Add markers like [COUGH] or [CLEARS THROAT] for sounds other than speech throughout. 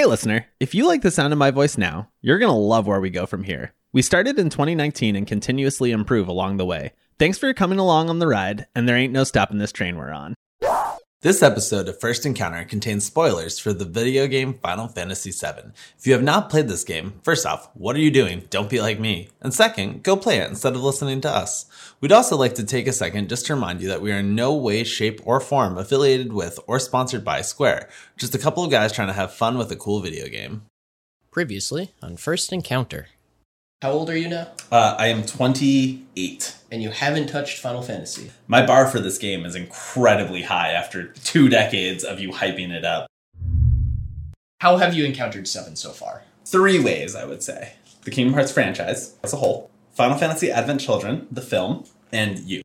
Hey, listener, if you like the sound of my voice now, you're going to love where we go from here. We started in 2019 and continuously improve along the way. Thanks for coming along on the ride, and there ain't no stopping this train we're on. This episode of First Encounter contains spoilers for the video game Final Fantasy VII. If you have not played this game, first off, what are you doing? Don't be like me. And second, go play it instead of listening to us. We'd also like to take a second just to remind you that we are in no way, shape, or form affiliated with or sponsored by Square. Just a couple of guys trying to have fun with a cool video game. Previously on First Encounter. How old are you now? Uh, I am 28. And you haven't touched Final Fantasy. My bar for this game is incredibly high after two decades of you hyping it up. How have you encountered 7 so far? Three ways, I would say the Kingdom Hearts franchise as a whole, Final Fantasy Advent Children, the film, and you.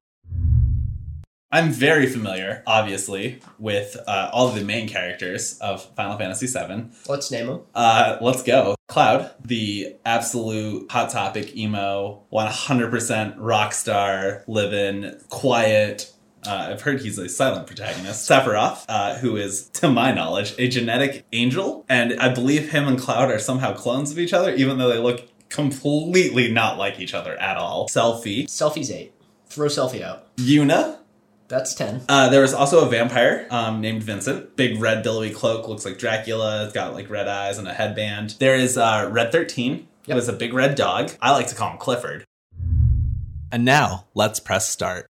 I'm very familiar, obviously, with uh, all of the main characters of Final Fantasy VII. Let's name them. Uh, let's go. Cloud, the absolute hot topic emo, 100% rock star, living quiet. Uh, I've heard he's a silent protagonist. Sephiroth, uh, who is, to my knowledge, a genetic angel, and I believe him and Cloud are somehow clones of each other, even though they look completely not like each other at all. Selphie. Selphie's 8. Throw Selphie out. Yuna, That's 10. uh, there was also a vampire um, named Vincent. Big red billowy cloak, looks like Dracula. It's got like red eyes and a headband. There is uh, Red 13, who Yep. is a big red dog. I like to call him Clifford. And now, let's press start.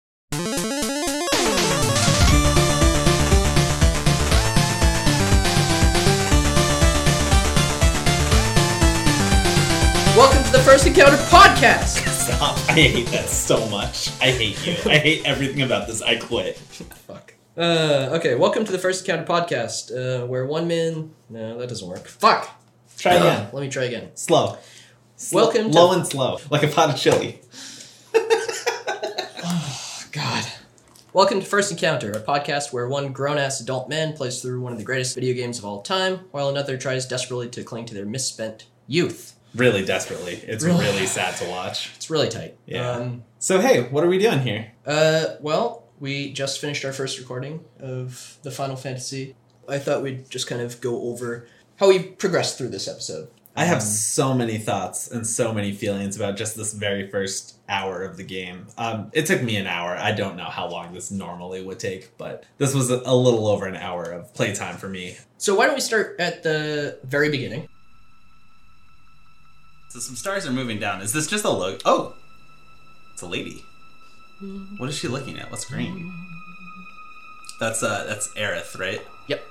Welcome to the First Encounter podcast! Stop. I hate that so much. I hate you. I hate everything about this. I quit. Fuck. Uh, okay, welcome to the First Encounter podcast, uh, where one man. No, that doesn't work. Fuck! Try again. [CLEARS THROAT] Let me try again. Slow. Slow- Welcome to- Low and slow. Like a pot of chili. [LAUGHS] [SIGHS] God. Welcome to First Encounter, a podcast where one grown ass adult man plays through one of the greatest video games of all time, while another tries desperately to cling to their misspent youth. Really desperately. It's Really? really sad to watch. It's really tight. Yeah. Um, So, hey, what are we doing here? Uh, well, we just finished our first recording of the Final Fantasy. I thought we'd just kind of go over how we progressed through this episode. I have Um, so many thoughts and so many feelings about just this very first hour of the game. Um, it took me an hour. I don't know how long this normally would take, but this was a, a little over an hour of playtime for me. So why don't we start at the very beginning? So some stars are moving down. Is this just a logo? Oh, it's a lady. What is she looking at? What's green? That's uh, that's Aerith, right? Yep.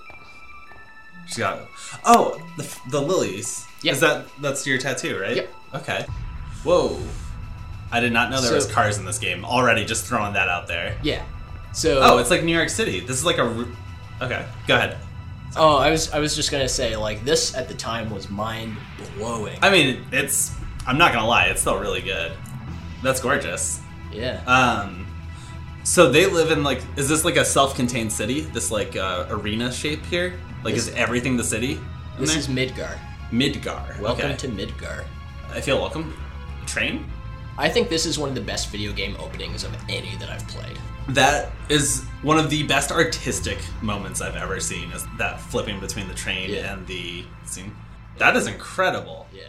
She's got. Oh, the, the lilies. Yep. Is that that's your tattoo, right? Yep. Okay. Whoa. I did not know there So- was cars in this game. Already, just throwing that out there. Yeah. So Oh, it's like New York City. This is like a. Okay, go ahead. Oh, I was I was just gonna say like this at the time was mind blowing. I mean, it's. I'm not gonna lie. It's still really good. That's gorgeous. Yeah. Um, so they live in like, is this like a self-contained city? This like uh, arena shape here? Like, is everything the city? this there? is Midgar. Midgar. Welcome okay. to Midgar. I feel welcome. Train. I think this is one of the best video game openings of any that I've played. That is one of the best artistic moments I've ever seen. Is that flipping between the train Yeah. and the scene? That is incredible. Yeah.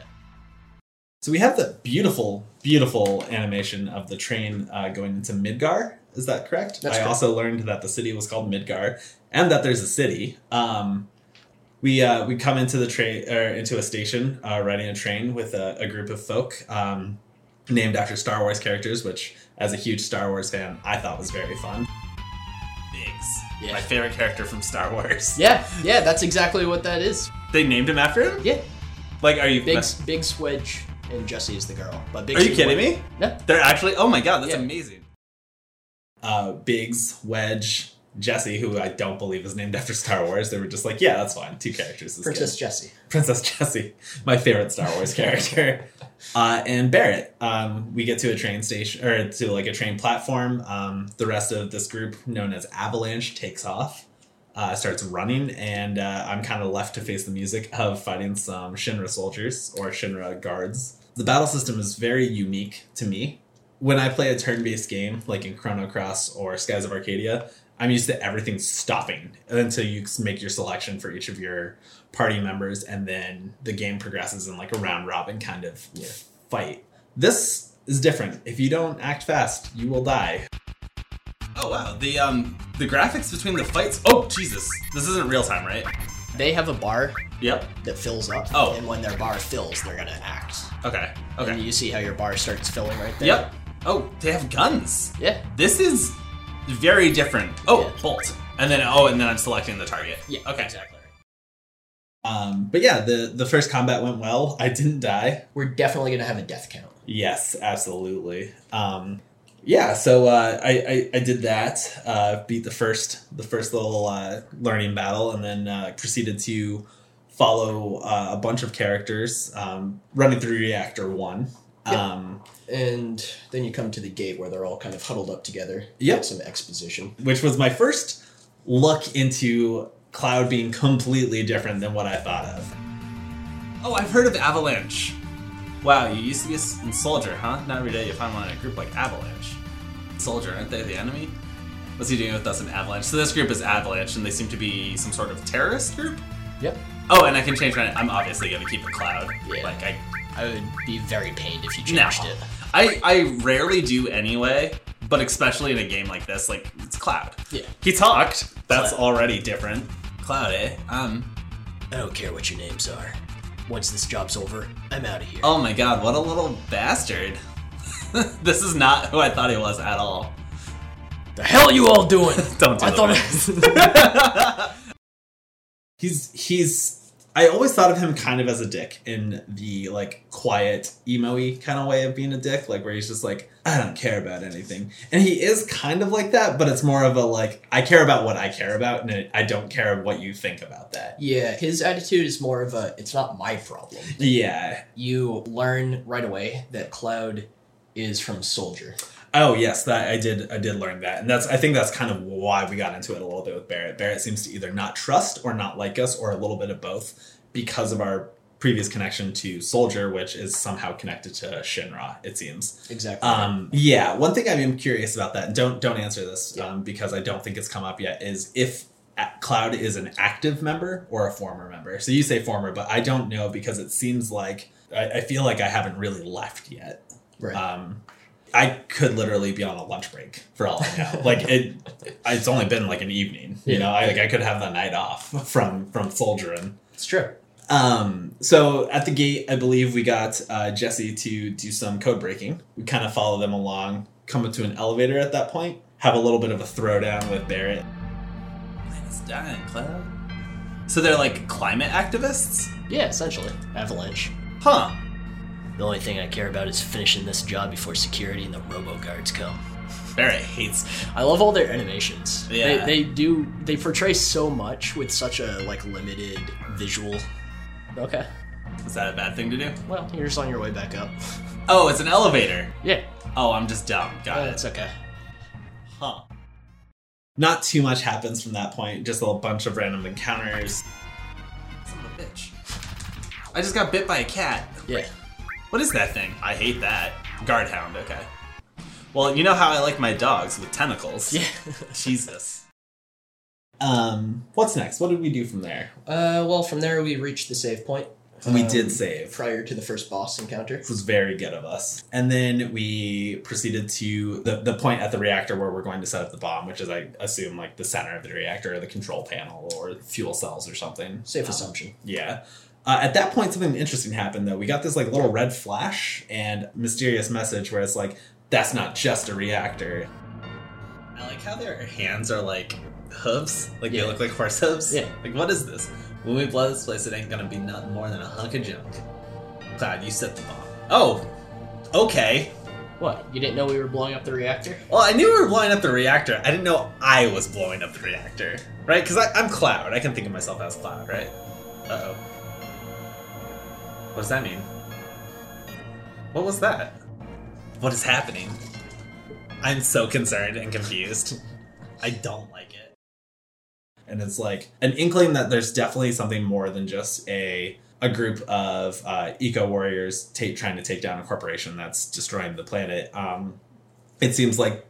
So we have the beautiful, beautiful animation of the train uh, going into Midgar. Is that correct? That's I correct. also learned that the city was called Midgar, and that there's a city. Um, we uh, we come into the train or into a station, uh, riding a train with a, a group of folk um, named after Star Wars characters, which, as a huge Star Wars fan, I thought was very fun. Biggs, Yeah. my favorite character from Star Wars. Yeah, yeah, that's exactly what that is. They named him after him. Yeah. Like, are you? Biggs, Biggs, Wedge, and Jesse is the girl. But Biggs Are you kidding Wedge. me? No. They're actually. Oh my god, that's Yeah. amazing. Uh, Biggs, Wedge, Jesse, who I don't believe is named after Star Wars. They were just like, yeah, that's fine. Two characters. Is Princess good. Jessie. Princess [LAUGHS] Jessie, my favorite Star Wars character. Uh, and Barrett. Um, we get to a train station or to like a train platform. Um, the rest of this group, known as Avalanche, takes off. Uh, starts running, and uh, I'm kind of left to face the music of fighting some Shinra soldiers or Shinra guards. The battle system is very unique to me. When I play a turn based game, like in Chrono Cross or Skies of Arcadia, I'm used to everything stopping until you make your selection for each of your party members, and then the game progresses in like a round robin kind of fight. This is different. If you don't act fast, you will die. Oh wow, the um the graphics between the fights. Oh Jesus, this isn't real time, right? They have a bar Yep. that fills up. Oh. And when their bar fills, they're gonna act. Okay. And Okay. you see how your bar starts filling right there. Yep. Oh, they have guns. Yeah. This is very different. Oh, Yeah. bolt. And then oh, and then I'm selecting the target. Yeah. Okay. Exactly. Um, but yeah, the the first combat went well. I didn't die. We're definitely gonna have a death count. Yes, absolutely. Um, yeah, so uh, I, I I did that. Uh, beat the first the first little uh, learning battle, and then uh, proceeded to follow uh, a bunch of characters um, running through Reactor One. Um, And then you come to the gate where they're all kind of huddled up together. Yep. Some exposition. which was my first look into Cloud being completely different than what I thought of. Oh, I've heard of Avalanche. Wow, you used to be a soldier, huh? Not every day you find one in a group like Avalanche. Soldier, aren't they the enemy? What's he doing with us in Avalanche? So this group is Avalanche, and they seem to be some sort of terrorist group. Yep. Oh, and I can change my. I'm obviously gonna keep it Cloud. Yeah. Like I, I would be very pained if you no, changed it. I I rarely do anyway, but especially in a game like this, like it's Cloud. Yeah. He talked. That's Cloud. already different. Cloud, eh? Um. I don't care what your names are. Once this job's over, I'm out of here. Oh my god, what a little bastard. [LAUGHS] this is not who I thought he was at all. the hell are you all doing? [LAUGHS] Don't do I the thought [LAUGHS] He's he's. I always thought of him kind of as a dick in the like quiet emo-y kind of way of being a dick, like where he's just like, I don't care about anything, and he is kind of like that, but it's more of a like, I care about what I care about, and I don't care what you think about that. Yeah, his attitude is more of a it's not my problem. Yeah. You learn right away that Cloud is from Soldier. Oh yes, that I did. I did learn that, and that's. I think that's kind of why we got into it a little bit with Barrett. Barrett seems to either not trust or not like us, or a little bit of both, because of our previous connection to Soldier, which is somehow connected to Shinra. It seems. Exactly. Um, yeah, one thing I am curious about that. and Don't don't answer this um, because I don't think it's come up yet. Is if Cloud is an active member or a former member. So you say former, but I don't know because it seems like I, I feel like I haven't really left yet. right. Um, I could literally be on a lunch break for all I know. like it, it's only been like an evening. You Yeah. know, I like I could have the night off from from soldiering. it's true. Um, so at the gate, I believe we got uh, Jesse to do some code breaking. We kind of follow them along, come up to an elevator at that point, have a little bit of a throwdown with Barrett. It's dying, Cloud. So they're like climate activists? Yeah, essentially. Avalanche. Huh. The only thing I care about is finishing this job before security and the robo guards come. Barrett hates. I love all their animations. Yeah. They, they do they portray so much with such a like limited visual. Okay. Is that a bad thing to do? Well, you're just on your way back up. Oh, it's an elevator. Yeah. Oh, I'm just dumb. Got Uh, it. it's okay. Huh. Not too much happens from that point. Just a bunch of random encounters. Son of a bitch. I just got bit by a cat. Yeah. What is that thing? I hate that. Guardhound, okay. Well, you know how I like my dogs with tentacles. Yeah. [LAUGHS] Jesus. Um, what's next? What did we do from there? Uh, well, from there we reached the save point. We um, did save. prior to the first boss encounter. Which was very good of us. And then we proceeded to the, the point at the reactor where we're going to set up the bomb, which is, I assume, like the center of the reactor or the control panel or fuel cells or something. Safe Um, assumption. Yeah. Uh, at that point, something interesting happened, though. We got this like little red flash and mysterious message where it's like, that's not just a reactor. I like how their hands are like hooves. Like Yeah. they look like horse hooves. Yeah. Like what is this? When we blow this place, it ain't gonna be nothing more than a hunk of junk. Cloud, you set the bomb. Oh, okay. What? You didn't know we were blowing up the reactor? Well, I knew we were blowing up the reactor. I didn't know I was blowing up the reactor, right? Because I'm Cloud. I can think of myself as Cloud, right? Uh oh. What does that mean? What was that? What is happening? I'm so concerned and confused. I don't like it. and it's like an inkling that there's definitely something more than just a a group of uh, eco warriors trying to take down a corporation that's destroying the planet. Um, it seems like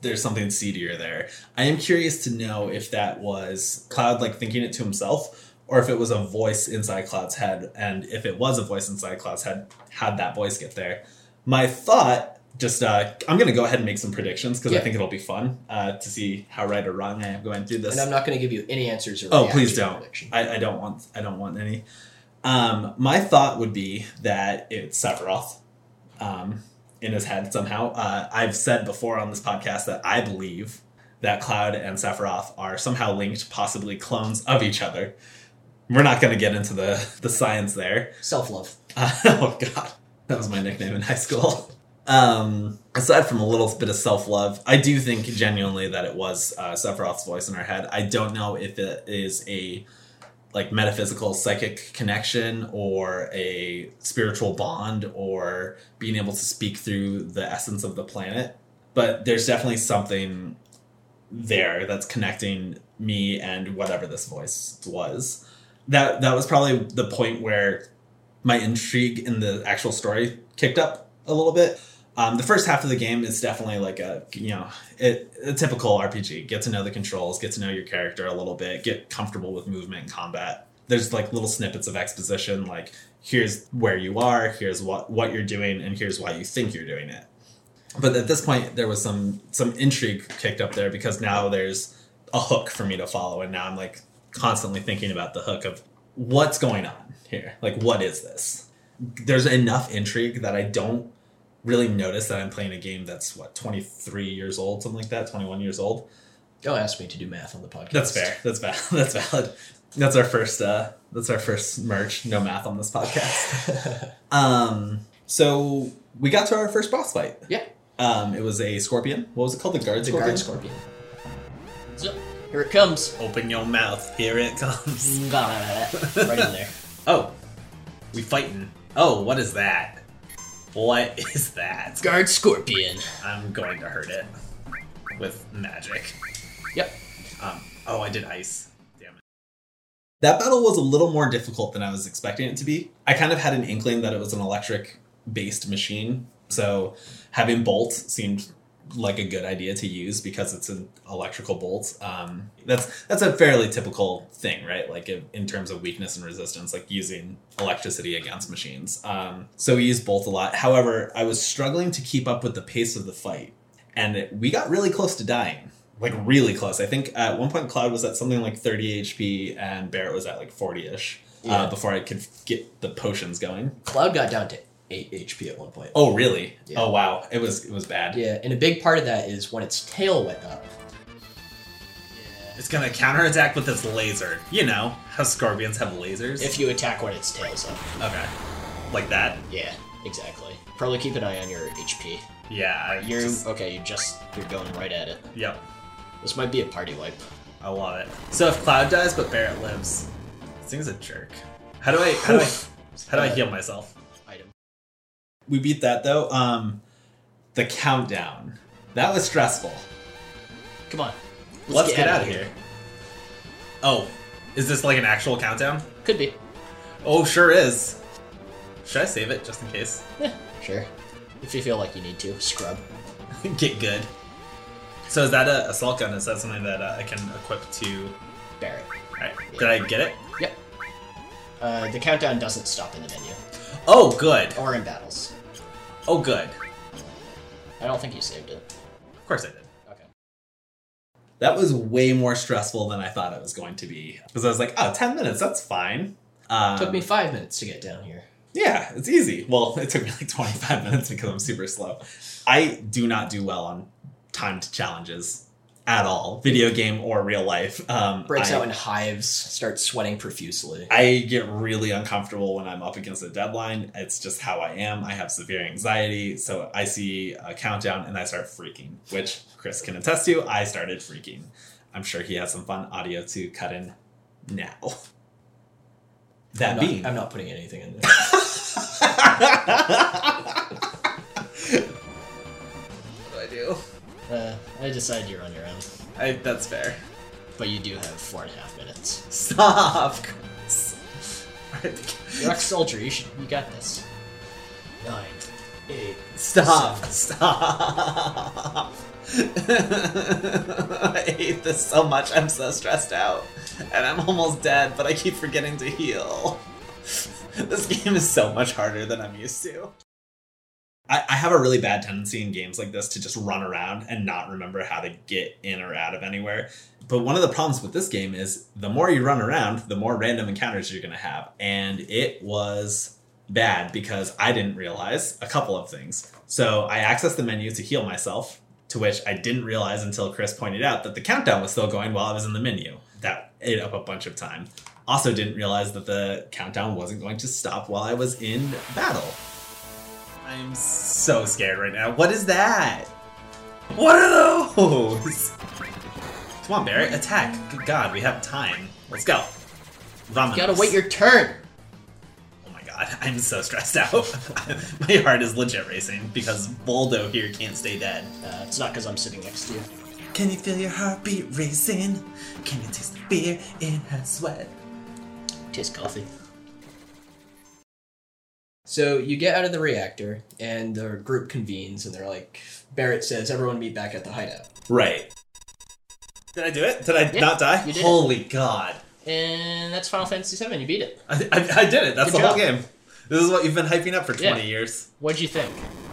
there's something seedier there. I am curious to know if that was Cloud like thinking it to himself, or if it was a voice inside Cloud's head, and if it was a voice inside Cloud's head, how'd that voice get there? My thought, just uh, I'm gonna go ahead and make some predictions because I think it'll be fun uh, to see how right or wrong I am going through this. And I'm not going to give you any answers or Oh, please don't. I, I don't want. I don't want any. Um, my thought would be that it's Sephiroth, um, in his head somehow. Uh, I've said before on this podcast that I believe that Cloud and Sephiroth are somehow linked, possibly clones of each other. We're not going to get into the the science there. Self love. Uh, [LAUGHS] oh God, that was my nickname in high school. Um, aside from a little bit of self love, I do think genuinely that it was uh, Sephiroth's voice in our head. I don't know if it is a like metaphysical psychic connection or a spiritual bond or being able to speak through the essence of the planet, but there's definitely something there that's connecting me and whatever this voice was. That that was probably the point where my intrigue in the actual story kicked up a little bit. Um, the first half of the game is definitely like a you know it, a typical RPG. Get to know the controls, get to know your character a little bit, get comfortable with movement and combat. There's like little snippets of exposition, like here's where you are, here's what what you're doing, and here's why you think you're doing it. But at this point, there was some some intrigue kicked up there because now there's a hook for me to follow, and now I'm like constantly thinking about the hook of what's going on here. Like, what is this? There's enough intrigue that I don't really notice that I'm playing a game that's what 23 years old, something like that, 21 years old. Don't ask me to do math on the podcast. That's fair. That's valid. [LAUGHS] That's valid. That's our first. uh That's our first merch. No math on this podcast. [LAUGHS] um. So we got to our first boss fight. Yeah. Um. It was a scorpion. What was it called? The guard The scorpion. guard scorpion. So, here it comes. Open your mouth. Here it comes. [LAUGHS] right in there. Oh, we fighting. Oh, what is that? What is that? Guard scorpion. I'm going to hurt it with magic. Yep. Um, oh, I did ice. Damn it. That battle was a little more difficult than I was expecting it to be. I kind of had an inkling that it was an electric based machine, so having bolt seemed like a good idea to use because it's an electrical bolt. Um, that's that's a fairly typical thing, right? Like in, in terms of weakness and resistance, like using electricity against machines. Um, so we used bolt a lot. However, I was struggling to keep up with the pace of the fight, and it, we got really close to dying. Like really close. I think at one point Cloud was at something like 30 HP and Barrett was at like 40 ish Yeah. uh, before I could get the potions going. Cloud got down to 8 HP at one point. Oh really? Yeah. Oh wow. It was it was bad. Yeah, and a big part of that is when its tail went up. It's gonna counterattack with its laser. You know how scorpions have lasers. If you attack when its tail's up. okay, like that. Yeah, exactly. Probably keep an eye on your HP. Yeah. I You're just- okay. You just you're going right at it. Yep. This might be a party wipe. I love it. So if Cloud dies but Barrett lives, this thing's a jerk. How do I how do I how do I heal myself? Item. We beat that though. Um, the countdown that was stressful. Come on. Let's, get, out of here. Oh, is this like an actual countdown? Could be. Oh, sure is. Should I save it just in case? Yeah, sure. If you feel like you need to, scrub. [LAUGHS] Get good. So is that a assault gun? Is that something that uh, I can equip to? Barrett. Alright, did I get it? Yep. Uh, the countdown doesn't stop in the menu Oh, good. or in battles. Oh, good. I don't think you saved it. Of course I did. Okay. That was way more stressful than I thought it was going to be. Because I was like, oh, 10 minutes, that's fine. Um, Took me five minutes to get down here. Yeah, it's easy. Well, it took me like 25 minutes because I'm super slow. I do not do well on timed challenges at all, video game or real life. Um, Breaks I, out in hives, starts sweating profusely. I get really uncomfortable when I'm up against a deadline. It's just how I am. I have severe anxiety. So I see a countdown and I start freaking, which Chris can attest to. I started freaking. I'm sure he has some fun audio to cut in now. That I'm not, being. I'm not putting anything in there. [LAUGHS] I decided you're on your own, I, that's fair. but you do have four and a half minutes. Stop. You're a soldier. You should. You got this. Nine, eight. Stop. Stop. [LAUGHS] I hate this so much. I'm so stressed out. And I'm almost dead, but I keep forgetting to heal. [LAUGHS] This game is so much harder than I'm used to. I, I have a really bad tendency in games like this to just run around and not remember how to get in or out of anywhere. But one of the problems with this game is the more you run around, the more random encounters you're going to have. And it was bad because I didn't realize a couple of things. So I accessed the menu to heal myself, to which I didn't realize until Chris pointed out that the countdown was still going while I was in the menu. That ate up a bunch of time. Also, didn't realize that the countdown wasn't going to stop while I was in battle. I'm so scared right now. What is that? What are those? Come on, Barrett, attack. Good God, we have time. Let's go. Vamonos. You gotta wait your turn. Oh my god, [LAUGHS] I'm so stressed out. [LAUGHS] my heart is legit racing because Voldo here can't stay dead. Uh, it's not because I'm sitting next to you. Can you feel your heartbeat racing? Can you taste the fear in her sweat? Tastes coffee. So you get out of the reactor, and the group convenes, and they're like, Barrett says, "Everyone meet back at the hideout." Right. Did I do it? Did I Yeah, not die? you did. Holy god. And that's Final Fantasy VII. You beat it. I, I, I did it. That's Good the whole job. game. This is what you've been hyping up for 20 Yeah. years. What'd you think?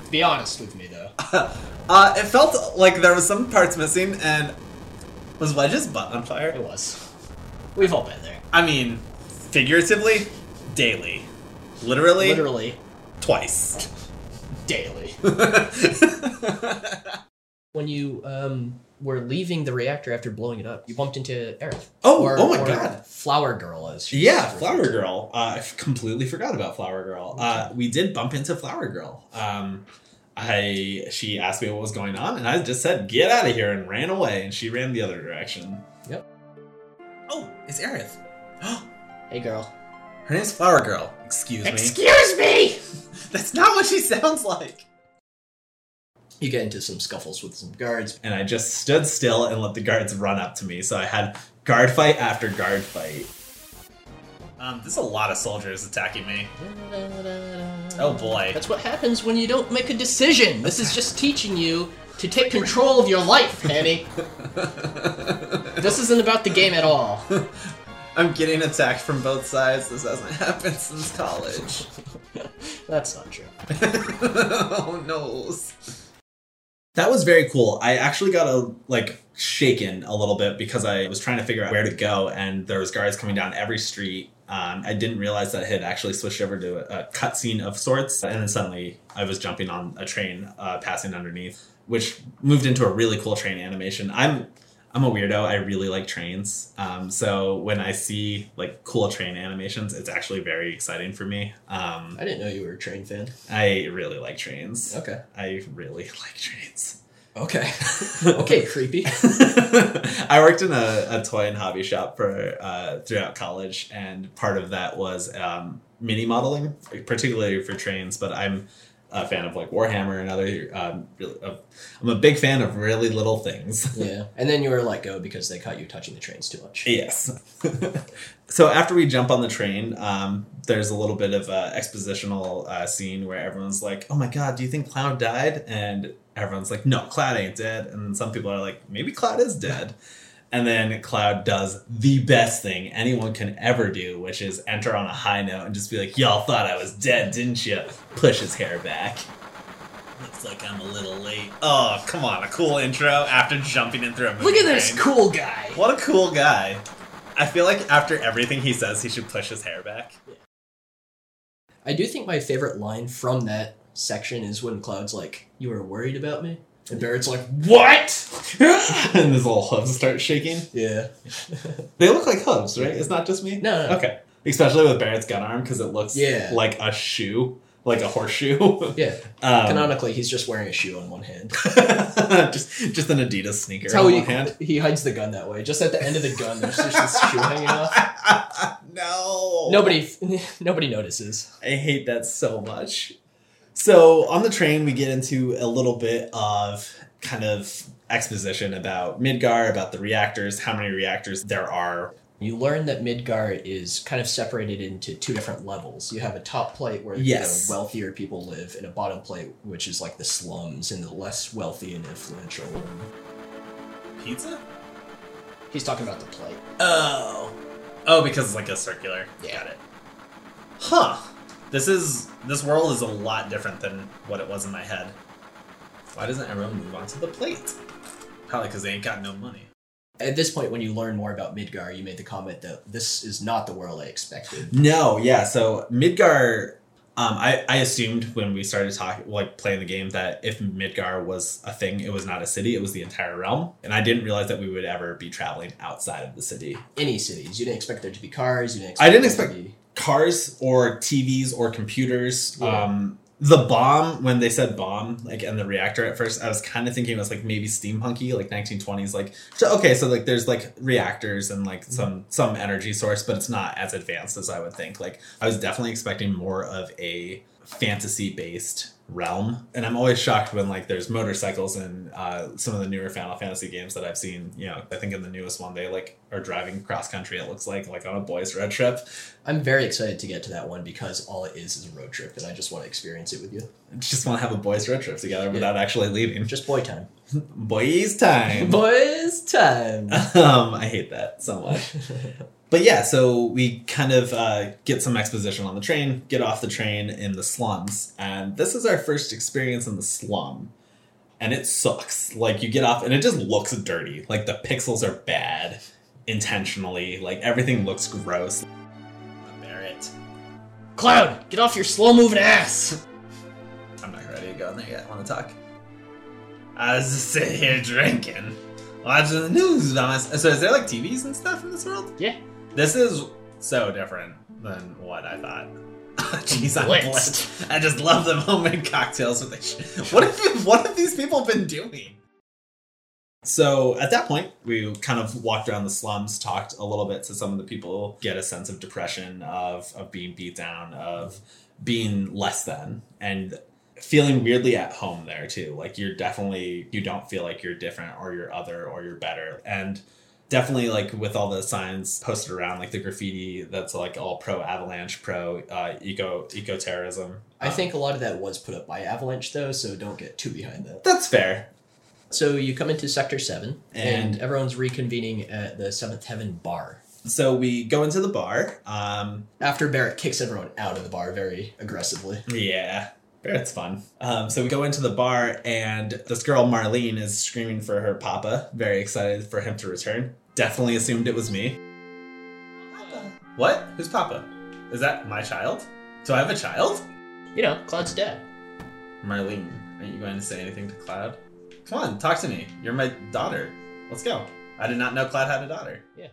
Be honest with me, though. [LAUGHS] Uh, it felt like there was some parts missing, and was Wedge's butt on fire? It was. We've all been there. I mean, figuratively, daily. Literally, Literally, twice. daily. [LAUGHS] when you um, were leaving the reactor after blowing it up, you bumped into Aerith. Oh, oh my God. Flower Girl, as she's Yeah, Flower to. Girl. Uh, I f- completely forgot about Flower Girl. Uh, we did bump into Flower Girl. Um, I she asked me what was going on, and I just said, "Get out of here!" and ran away. And she ran the other direction. Yep. Oh, it's Aerith. Oh. [GASPS] Hey, girl. Her name's Flower Girl. Excuse me. Excuse me! [LAUGHS] That's not what she sounds like. You get into some scuffles with some guards. And I just stood still and let the guards run up to me. So I had guard fight after guard fight. Um, there's a lot of soldiers attacking me. Oh boy. That's what happens when you don't make a decision. This is just teaching you to take control of your life, Penny. [LAUGHS] this isn't about the game at all. [LAUGHS] I'm getting attacked from both sides. This hasn't [LAUGHS] happened since college. [LAUGHS] That's not true. [LAUGHS] oh no. That was very cool. I actually got a like shaken a little bit because I was trying to figure out where to go, and there was guards coming down every street. Um, I didn't realize that it had actually switched over to a, a cutscene of sorts, and then suddenly I was jumping on a train uh, passing underneath, which moved into a really cool train animation. I'm I'm a weirdo. I really like trains. Um, so when I see like cool train animations, it's actually very exciting for me. Um, I didn't know you were a train fan. I really like trains. Okay. I really [LAUGHS] like trains. Okay. [LAUGHS] okay, creepy. I worked in a, a toy and hobby shop for uh, throughout college, and part of that was um, mini modeling, particularly for trains. But I'm a fan of like Warhammer and other. Um, really, uh, I'm a big fan of really little things. [LAUGHS] Yeah. And then you were let go because they caught you touching the trains too much. Yes. [LAUGHS] so after we jump on the train, um, there's a little bit of a expositional uh, scene where everyone's like, "Oh my god, do you think Cloud died?" And everyone's like, "No, Cloud ain't dead." And some people are like, "Maybe Cloud is dead." And then Cloud does the best thing anyone can ever do, which is enter on a high note and just be like, "Y'all thought I was dead, didn't you?" Push his hair back. Looks like I'm a little late. Oh, come on, a cool intro after jumping in through a movie Look at this cool guy. What a cool guy. I feel like after everything he says, he should push his hair back. I do think my favorite line from that section is when Cloud's like, You were worried about me? And Barrett's like, What? [LAUGHS] and his little hooves start shaking. yeah. [LAUGHS] They look like hooves, right? It's not just me? No, no, no. Okay. Especially with Barrett's gun arm, because it looks Yeah. like a shoe, like a horseshoe. [LAUGHS] Yeah. Um, Canonically, he's just wearing a shoe on one hand. just, just an Adidas sneaker That's how on he, one hand. he hides the gun that way. Just at the end of the gun, there's just this shoe hanging off. no. Nobody, nobody notices. I hate that so much. So on the train, we get into a little bit of kind of exposition about Midgar, about the reactors, how many reactors there are, You learn that Midgar is kind of separated into two different levels. You have a top plate where Yes. the wealthier people live, and a bottom plate which is like the slums and the less wealthy and influential. Pizza? He's talking about the plate. Oh. Oh, because it's like a circular. Yeah. Got it. Huh. This is this world is a lot different than what it was in my head. Why doesn't everyone move on to the plate? Probably because they ain't got no money. At this point, when you learn more about Midgar, you made the comment that this is not the world I expected. No, yeah. So Midgar, um, I I assumed when we started talking, like playing the game, that if Midgar was a thing, it was not a city; it was the entire realm. And I didn't realize that we would ever be traveling outside of the city. Any cities, you didn't expect there to be cars. You didn't. Expect I didn't there to expect- be- Cars or TVs or computers. Yeah. Um, the bomb when they said bomb like and the reactor at first i was kind of thinking it was like maybe steampunky like 1920s like so okay so like there's like reactors and like some some energy source but it's not as advanced as i would think like i was definitely expecting more of a fantasy based realm. And i'm always shocked when like there's motorcycles in uh, some of the newer final fantasy games that i've seen. You know i think in the newest one they like are driving cross country it looks like like on a boys road trip. I'm very excited to get to that one because all it is is a road trip, and I just want to experience it with you. I just want to have a boys road trip together without actually leaving. Just boy time. Boys time [LAUGHS] Boys time. um, I hate that so much. [LAUGHS] But yeah, so we kind of uh, get some exposition on the train, get off the train in the slums, and this is our first experience in the slum. And it sucks. Like, you get off, and it just looks dirty. Like, the pixels are bad intentionally. Like, everything looks gross. Barrett. Cloud, get off your slow moving ass. I'm not ready to go in there yet. Want to talk? I was just sitting here drinking, watching the news. myself. So, is there like TVs and stuff in this world? Yeah. This is so different than what I thought. [LAUGHS] Jeez, I'm Blitzed. I just love the homemade cocktails with this. What have [LAUGHS] what have these people been doing? So at that point, we kind of walked around the slums, talked a little bit to some of the people, get a sense of depression, of of being beat down, of being less than, and feeling weirdly at home there too. Like you're definitely you don't feel like you're different or you're other or you're better. And definitely like with all the signs posted around, like the graffiti that's like all pro avalanche, pro uh, eco eco terrorism. I think a lot of that was put up by Avalanche, though, so don't get too behind that. that's fair. So you come into Sector 7, and, And- everyone's reconvening at the Seventh Heaven bar. So we go into the bar. Um, After Barrett kicks everyone out of the bar very aggressively. Yeah, it's fun. Um, so we go into the bar, and this girl Marlene is screaming for her papa, very excited for him to return. Definitely assumed it was me. What? Who's papa? Is that my child? Do I have a child? You know, Cloud's dad. Marlene, are you going to say anything to Cloud? Come on, talk to me. You're my daughter. Let's go. I did not know Cloud had a daughter. Yeah.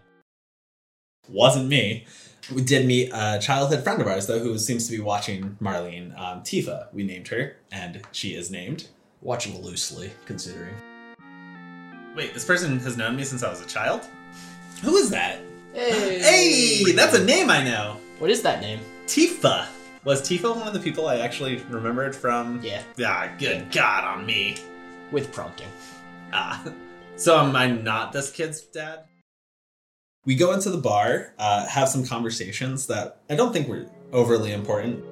Wasn't me. We did meet a childhood friend of ours, though, who seems to be watching Marlene. Um, Tifa, we named her, and she is named. Watching loosely, considering. Wait, this person has known me since I was a child? Who is that? Hey! Hey, that's a name I know. What is that name? Tifa. Was Tifa one of the people I actually remembered from? Yeah, Ah, good God on me. with prompting. Ah. So am I not this kid's dad? We go into the bar, uh, have some conversations that I don't think were overly important.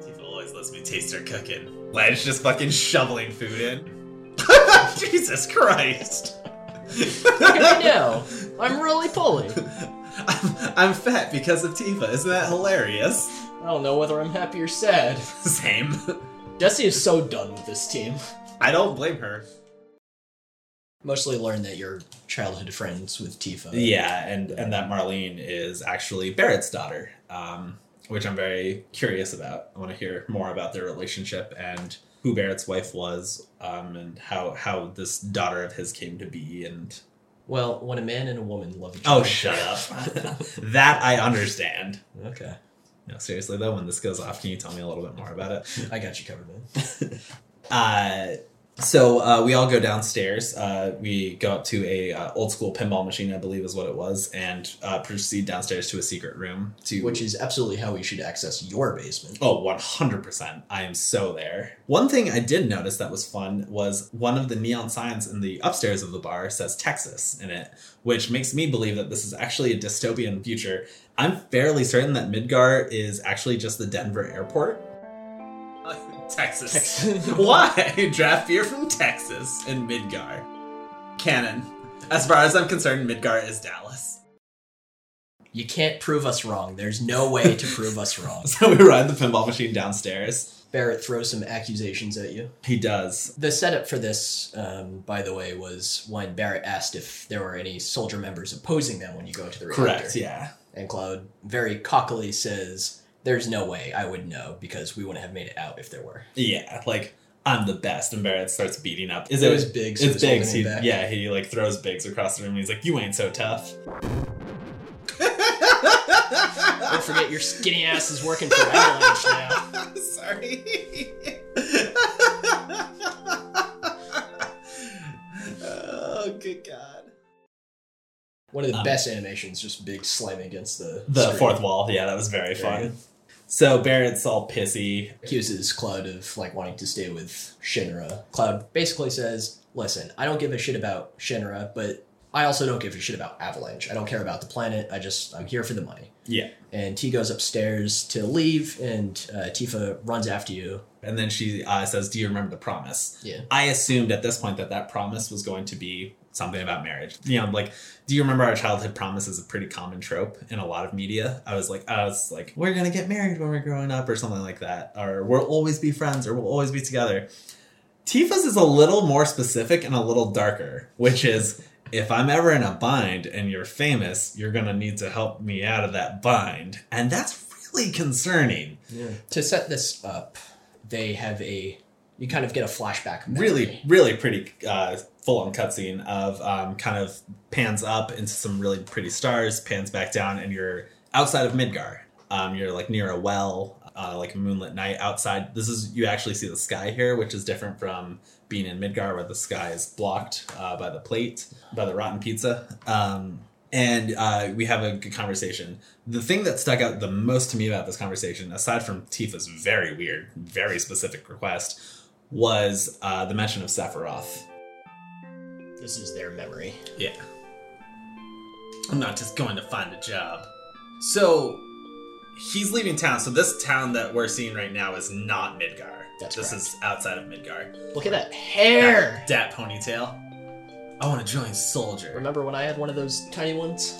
Tifa always lets me taste her cooking. Wedge just fucking shoveling food in. [LAUGHS] Jesus Christ. I know. [LAUGHS] I'm really pulling. I'm, I'm fat because of Tifa. Isn't that hilarious? I don't know whether I'm happy or sad. [LAUGHS] Same. Jesse is so done with this team. I don't blame her. Mostly learned that you're childhood friends with Tifa. Yeah, and and that Marlene is actually Barrett's daughter, um, which I'm very curious about. I want to hear more about their relationship and who Barrett's wife was, um, and how how this daughter of his came to be. And Well, when a man and a woman love each other. oh, shut up. [LAUGHS] that I understand. Okay. No, seriously though, when this goes off, can you tell me a little bit more about it? I got you covered, man. [LAUGHS] Uh, So uh, we all go downstairs. Uh, we go up to a uh, old school pinball machine, I believe is what it was, and uh, proceed downstairs to a secret room. To Which is absolutely how we should access your basement. Oh, 100%. I am so there. One thing I did notice that was fun was one of the neon signs in the upstairs of the bar says Texas in it, which makes me believe that this is actually a dystopian future. I'm fairly certain that Midgar is actually just the Denver airport. Texas. Texas. [LAUGHS] Why? Draft beer from Texas in Midgar. Canon. As far as I'm concerned, Midgar is Dallas. You can't prove us wrong. There's no way to prove us wrong. [LAUGHS] So we ride the pinball machine downstairs. Barrett throws some accusations at you. He does. The setup for this, um, by the way, was when Barrett asked if there were any soldier members opposing them when you go to the reactor. Correct, yeah. And Cloud very cockily says, There's no way I would know because we wouldn't have made it out if there were. Yeah, like I'm the best, and Barrett starts beating up. Is It was Biggs It's was holding Biggs. He, back. yeah, he like throws Biggs across the room. and He's like, "You ain't so tough." Don't forget your skinny ass is working for Avalanche now. [LAUGHS] Sorry. oh, good God. One of the Um, best animations, just Biggs slamming against the The screen. fourth wall. Yeah, that was very, Very fun. good. So Barrett's all pissy. accuses Cloud of like wanting to stay with Shinra. Cloud basically says, "Listen, I don't give a shit about Shinra, but I also don't give a shit about Avalanche. I don't care about the planet. I just I'm here for the money." Yeah. And T goes upstairs to leave, and uh, Tifa runs after you. And then she uh, says, "Do you remember the promise?" Yeah. I assumed at this point that that promise was going to be something about marriage. You know, like, do you remember our childhood promise is a pretty common trope in a lot of media? I was like, I was like, we're gonna get married when we're growing up, or something like that, or we'll always be friends, or we'll always be together. Tifa's is a little more specific and a little darker, which is. If I'm ever in a bind and you're famous, you're gonna need to help me out of that bind. And that's really concerning. To set this up, they have a you kind of get a flashback. memory. really really pretty uh, full-on cutscene of um, kind of pans up into some really pretty stars pans back down and you're outside of midgar um, you're like near a well uh, like a moonlit night outside this is you actually see the sky here which is different from being in midgar where the sky is blocked uh, by the plate by the rotten pizza um, and uh, we have a good conversation. The thing that stuck out the most to me about this conversation, aside from Tifa's very weird, very specific request, was uh, the mention of Sephiroth. This is their memory. Yeah. I'm not just going to find a job. So he's leaving town. So this town that we're seeing right now is not Midgar. That's this correct. is outside of Midgar. Look at that hair. That ponytail. I want to join Soldier. Remember when I had one of those tiny ones?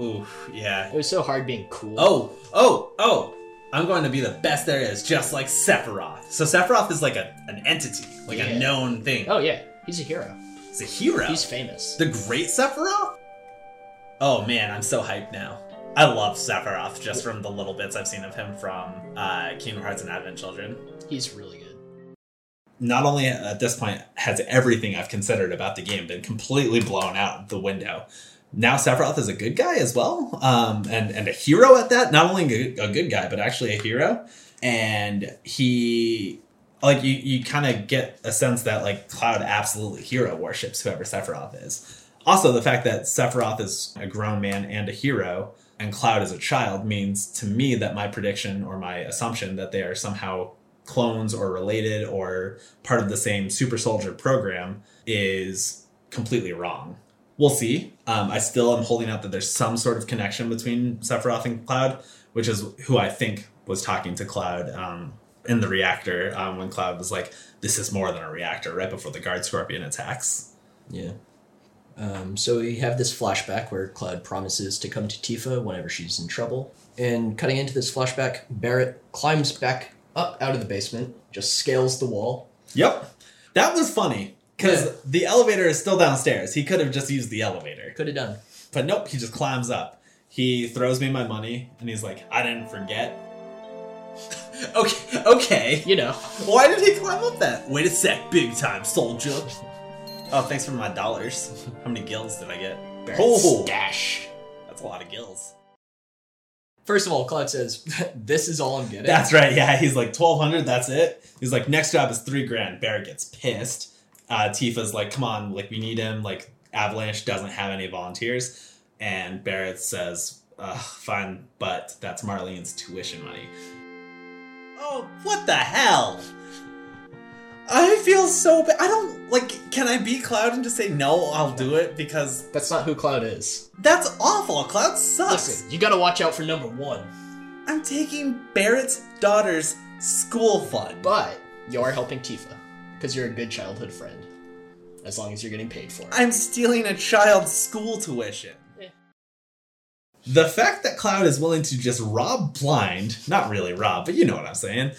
Ooh, yeah. It was so hard being cool. Oh, oh, oh! I'm going to be the best there is, just like Sephiroth. So Sephiroth is like a an entity, like Yeah. a known thing. Oh yeah, he's a hero. He's a hero. He's famous. the great Sephiroth. Oh man, I'm so hyped now. I love Sephiroth just from the little bits I've seen of him from uh, Kingdom Hearts and Advent Children. He's really good. Not only at this point has everything I've considered about the game been completely blown out the window. Now Sephiroth is a good guy as well, um, and and a hero at that. Not only a good, a good guy, but actually a hero. And he, like, you you kind of get a sense that like Cloud absolutely hero worships whoever Sephiroth is. Also, the fact that Sephiroth is a grown man and a hero, and Cloud is a child, means to me that my prediction or my assumption that they are somehow clones or related or part of the same super soldier program is completely wrong. We'll see. Um, I still am holding out that there's some sort of connection between Sephiroth and Cloud, which is who I think was talking to Cloud um, in the reactor um, when Cloud was like, "This is more than a reactor." Right before the Guard Scorpion attacks. Yeah. Um, so we have this flashback where Cloud promises to come to Tifa whenever she's in trouble. And cutting into this flashback, Barrett climbs back up out of the basement, just scales the wall. Yep, that was funny because Yeah. the elevator is still downstairs. He could have just used the elevator. Could have done. But nope, he just climbs up. He throws me my money and he's like, I didn't forget. [LAUGHS] okay, okay. You know. Why did he climb up that? Wait a sec, big time soldier. Oh, thanks for my dollars. How many gills did I get? Oh, stash. that's a lot of gills. First of all, Cloud says, [LAUGHS] "This is all I'm getting." That's right, yeah. He's like, 1200, that's it. He's like, next job is three grand. Barrett gets pissed. uh, Tifa's like, "Come on, like we need him." Like Avalanche doesn't have any volunteers, and Barrett says, Ugh, "Fine, but that's Marlene's tuition money." Oh, what the hell! I feel so bad. I don't like. Can I be Cloud and just say no? I'll do it because That's not who Cloud is. that's awful. Cloud sucks. Listen, you gotta watch out for number one. I'm taking Barrett's daughter's school fund. But you are helping Tifa. Because you're a good childhood friend. As long as you're getting paid for it. I'm stealing a child's school tuition. Yeah. The fact that Cloud is willing to just rob blind, not really rob, but you know what I'm saying,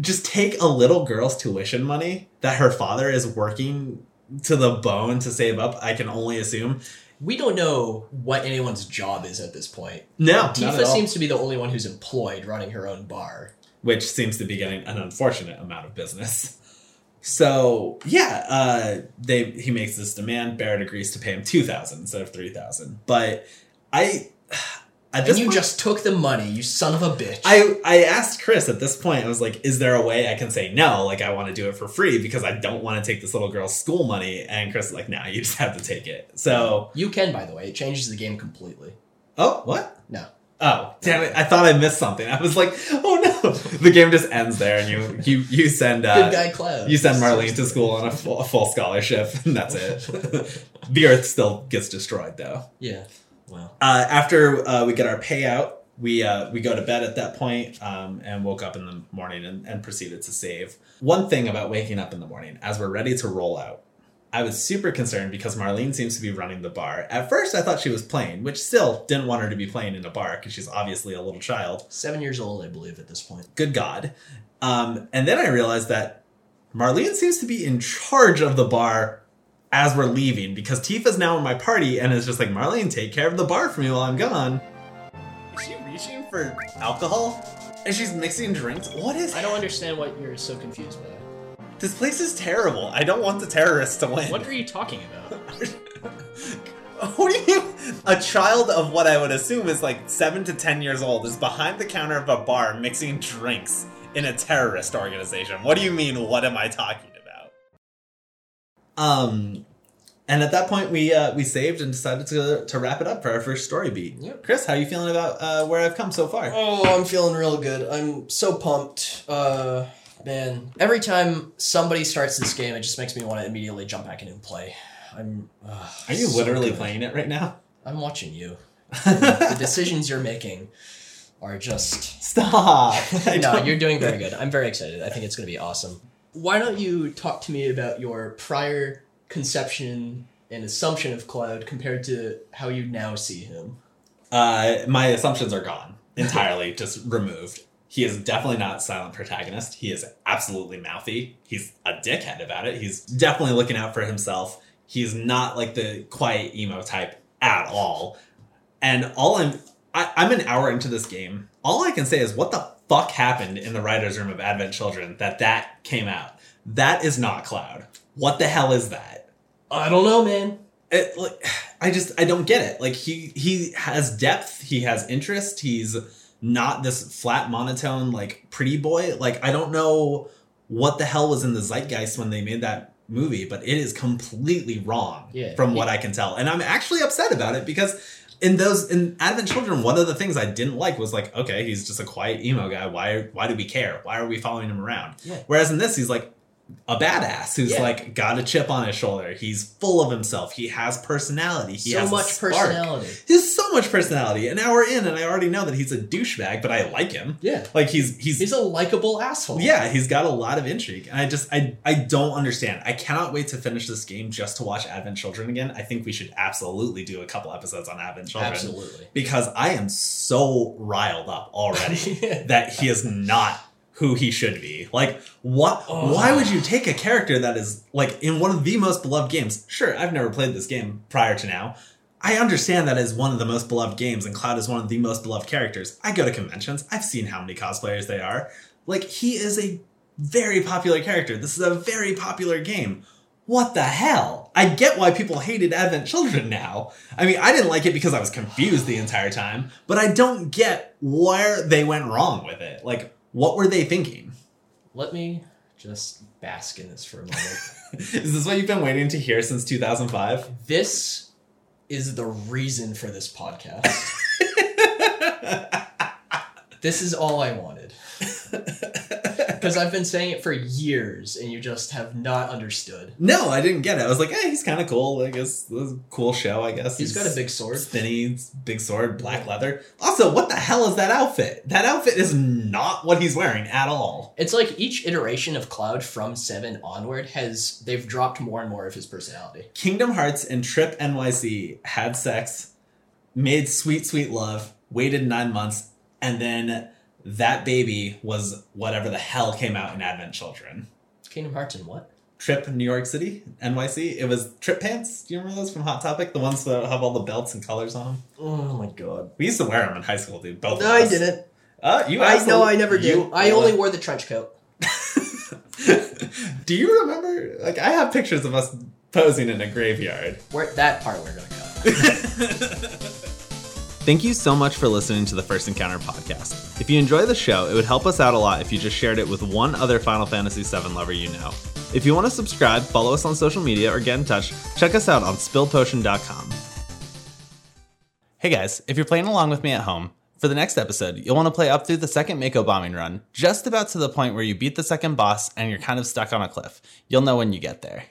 just take a little girl's tuition money that her father is working to the bone to save up, I can only assume. We don't know what anyone's job is at this point. No, Tifa seems to be the only one who's employed running her own bar. which seems to be getting an unfortunate amount of business. So yeah, uh, they he makes this demand. Barrett agrees to pay him two thousand instead of three thousand. But I, [SIGHS] at And you point, just took the money, you son of a bitch. I I asked Chris at this point. I was like, "Is there a way I can say no? Like I want to do it for free because I don't want to take this little girl's school money." And Chris is like, "No, you just have to take it." So you can, by the way. It changes the game completely. oh what? No. Oh, damn it. I thought I missed something. I was like, oh no. [LAUGHS] The game just ends there and you you you send uh, Good guy Cloud. you send Marlene to school on a full, a full scholarship and that's it. [LAUGHS] the earth still gets destroyed though. Yeah. Wow. Uh, after uh, we get our payout, we uh, we go to bed at that point, um, and woke up in the morning and, and proceeded to save. One thing about waking up in the morning, as we're ready to roll out, I was super concerned because Marlene seems to be running the bar. At first, I thought she was playing, which still didn't want her to be playing in a bar because she's obviously a little child. Seven years old, I believe, at this point. Good God! Um, and then I realized that Marlene seems to be in charge of the bar as we're leaving because Tifa's now in my party and is just like, Marlene, take care of the bar for me while I'm gone. Is she reaching for alcohol? And she's mixing drinks? What is I don't understand what you're so confused by. This place is terrible. I don't want the terrorists to win. What are you talking about? [LAUGHS] What do you mean? A child of what I would assume is like seven to ten years old is behind the counter of a bar mixing drinks in a terrorist organization. What do you mean? What am I talking about? Um, and at that point, we uh, we saved and decided to to wrap it up for our first story beat. Yep. Chris, how are you feeling about uh, where I've come so far? Oh, I'm feeling real good. I'm so pumped. Uh, man, every time somebody starts this game, it just makes me want to immediately jump back in and play. I'm. Uh, Are you so literally good. playing it right now? I'm watching you. [LAUGHS] the decisions you're making are just. Stop! [LAUGHS] No, you're doing very [LAUGHS] good. I'm very excited. I think it's going to be awesome. Why don't you talk to me about your prior conception and assumption of Cloud compared to how you now see him? Uh, my assumptions are gone entirely, [LAUGHS] just removed. He is definitely not silent protagonist. He is absolutely mouthy. He's a dickhead about it. He's definitely looking out for himself. He's not like the quiet emo type at all. And all I'm, I, I'm an hour into this game. All I can say is, what the fuck happened in the writers' room of Advent Children that that came out? That is not Cloud. What the hell is that? I don't know, man. it, like I just I don't get it. Like he he has depth, he has interest. He's not this flat monotone like pretty boy. Like I don't know what the hell was in the zeitgeist when they made that movie, but it is completely wrong Yeah. from what I can tell. And I'm actually upset about it because in those in Advent Children, one of the things I didn't like was like, okay, he's just a quiet emo guy. Why why do we care? Why are we following him around? Yeah. Whereas in this, he's like a badass who's Yeah. like got a chip on his shoulder. He's full of himself. He has personality. He so has much personality. He has so much personality. An hour in, and I already know that he's a douchebag, but I like him. Yeah. Like he's he's, He's a likable asshole. yeah, he's got a lot of intrigue. And I just I I don't understand. I cannot wait to finish this game just to watch Advent Children again. I think we should absolutely do a couple episodes on Advent Children. Absolutely. Because I am so riled up already [LAUGHS] that he is not who he should be. Like, what? Oh. Why would you take a character that is like in one of the most beloved games? Sure, I've never played this game prior to now. I understand that is one of the most beloved games, and Cloud is one of the most beloved characters. I go to conventions. I've seen how many cosplayers they are. Like, he is a very popular character. This is a very popular game. What the hell? I get why people hated Advent Children now. I mean, I didn't like it because I was confused the entire time, but I don't get where they went wrong with it. Like, what were they thinking? Let me Just bask in this for a moment. [LAUGHS] Is this what you've been waiting to hear since 2005? this is the reason for this podcast. [LAUGHS] this is all I wanted. [LAUGHS] Because I've been saying it for years and you just have not understood. No, I didn't get it. I was like, hey, he's kind of cool. I guess this cool show. I guess He's got a big sword. spinny, big sword, black leather. Also, what the hell is that outfit? That outfit is not what he's wearing at all. It's like each iteration of Cloud from 7 onward has, they've dropped more and more of his personality. Kingdom Hearts and Tripp NYC had sex, made sweet, sweet love, waited nine months, and then that baby was whatever the hell came out in Advent Children. Kingdom Hearts and what? Tripp New York City, NYC. It was Tripp Pants. Do you remember those from Hot Topic? The ones that have all the belts and colors on them? Oh my god. We used to wear them in high school, dude. Both No, I didn't. Uh, you I know I never did. I only wore the trench coat. [LAUGHS] Do you remember? Like, I have pictures of us posing in a graveyard. Where that part we're gonna cut. [LAUGHS] Thank you so much for listening to the First Encounter podcast. If you enjoy the show, it would help us out a lot if you just shared it with one other Final Fantasy VII lover you know. If you want to subscribe, follow us on social media, or get in touch, check us out on spilledpotion.com. Hey guys, if you're playing along with me at home, for the next episode, you'll want to play up through the second Mako bombing run, just about to the point where you beat the second boss and you're kind of stuck on a cliff. You'll know when you get there.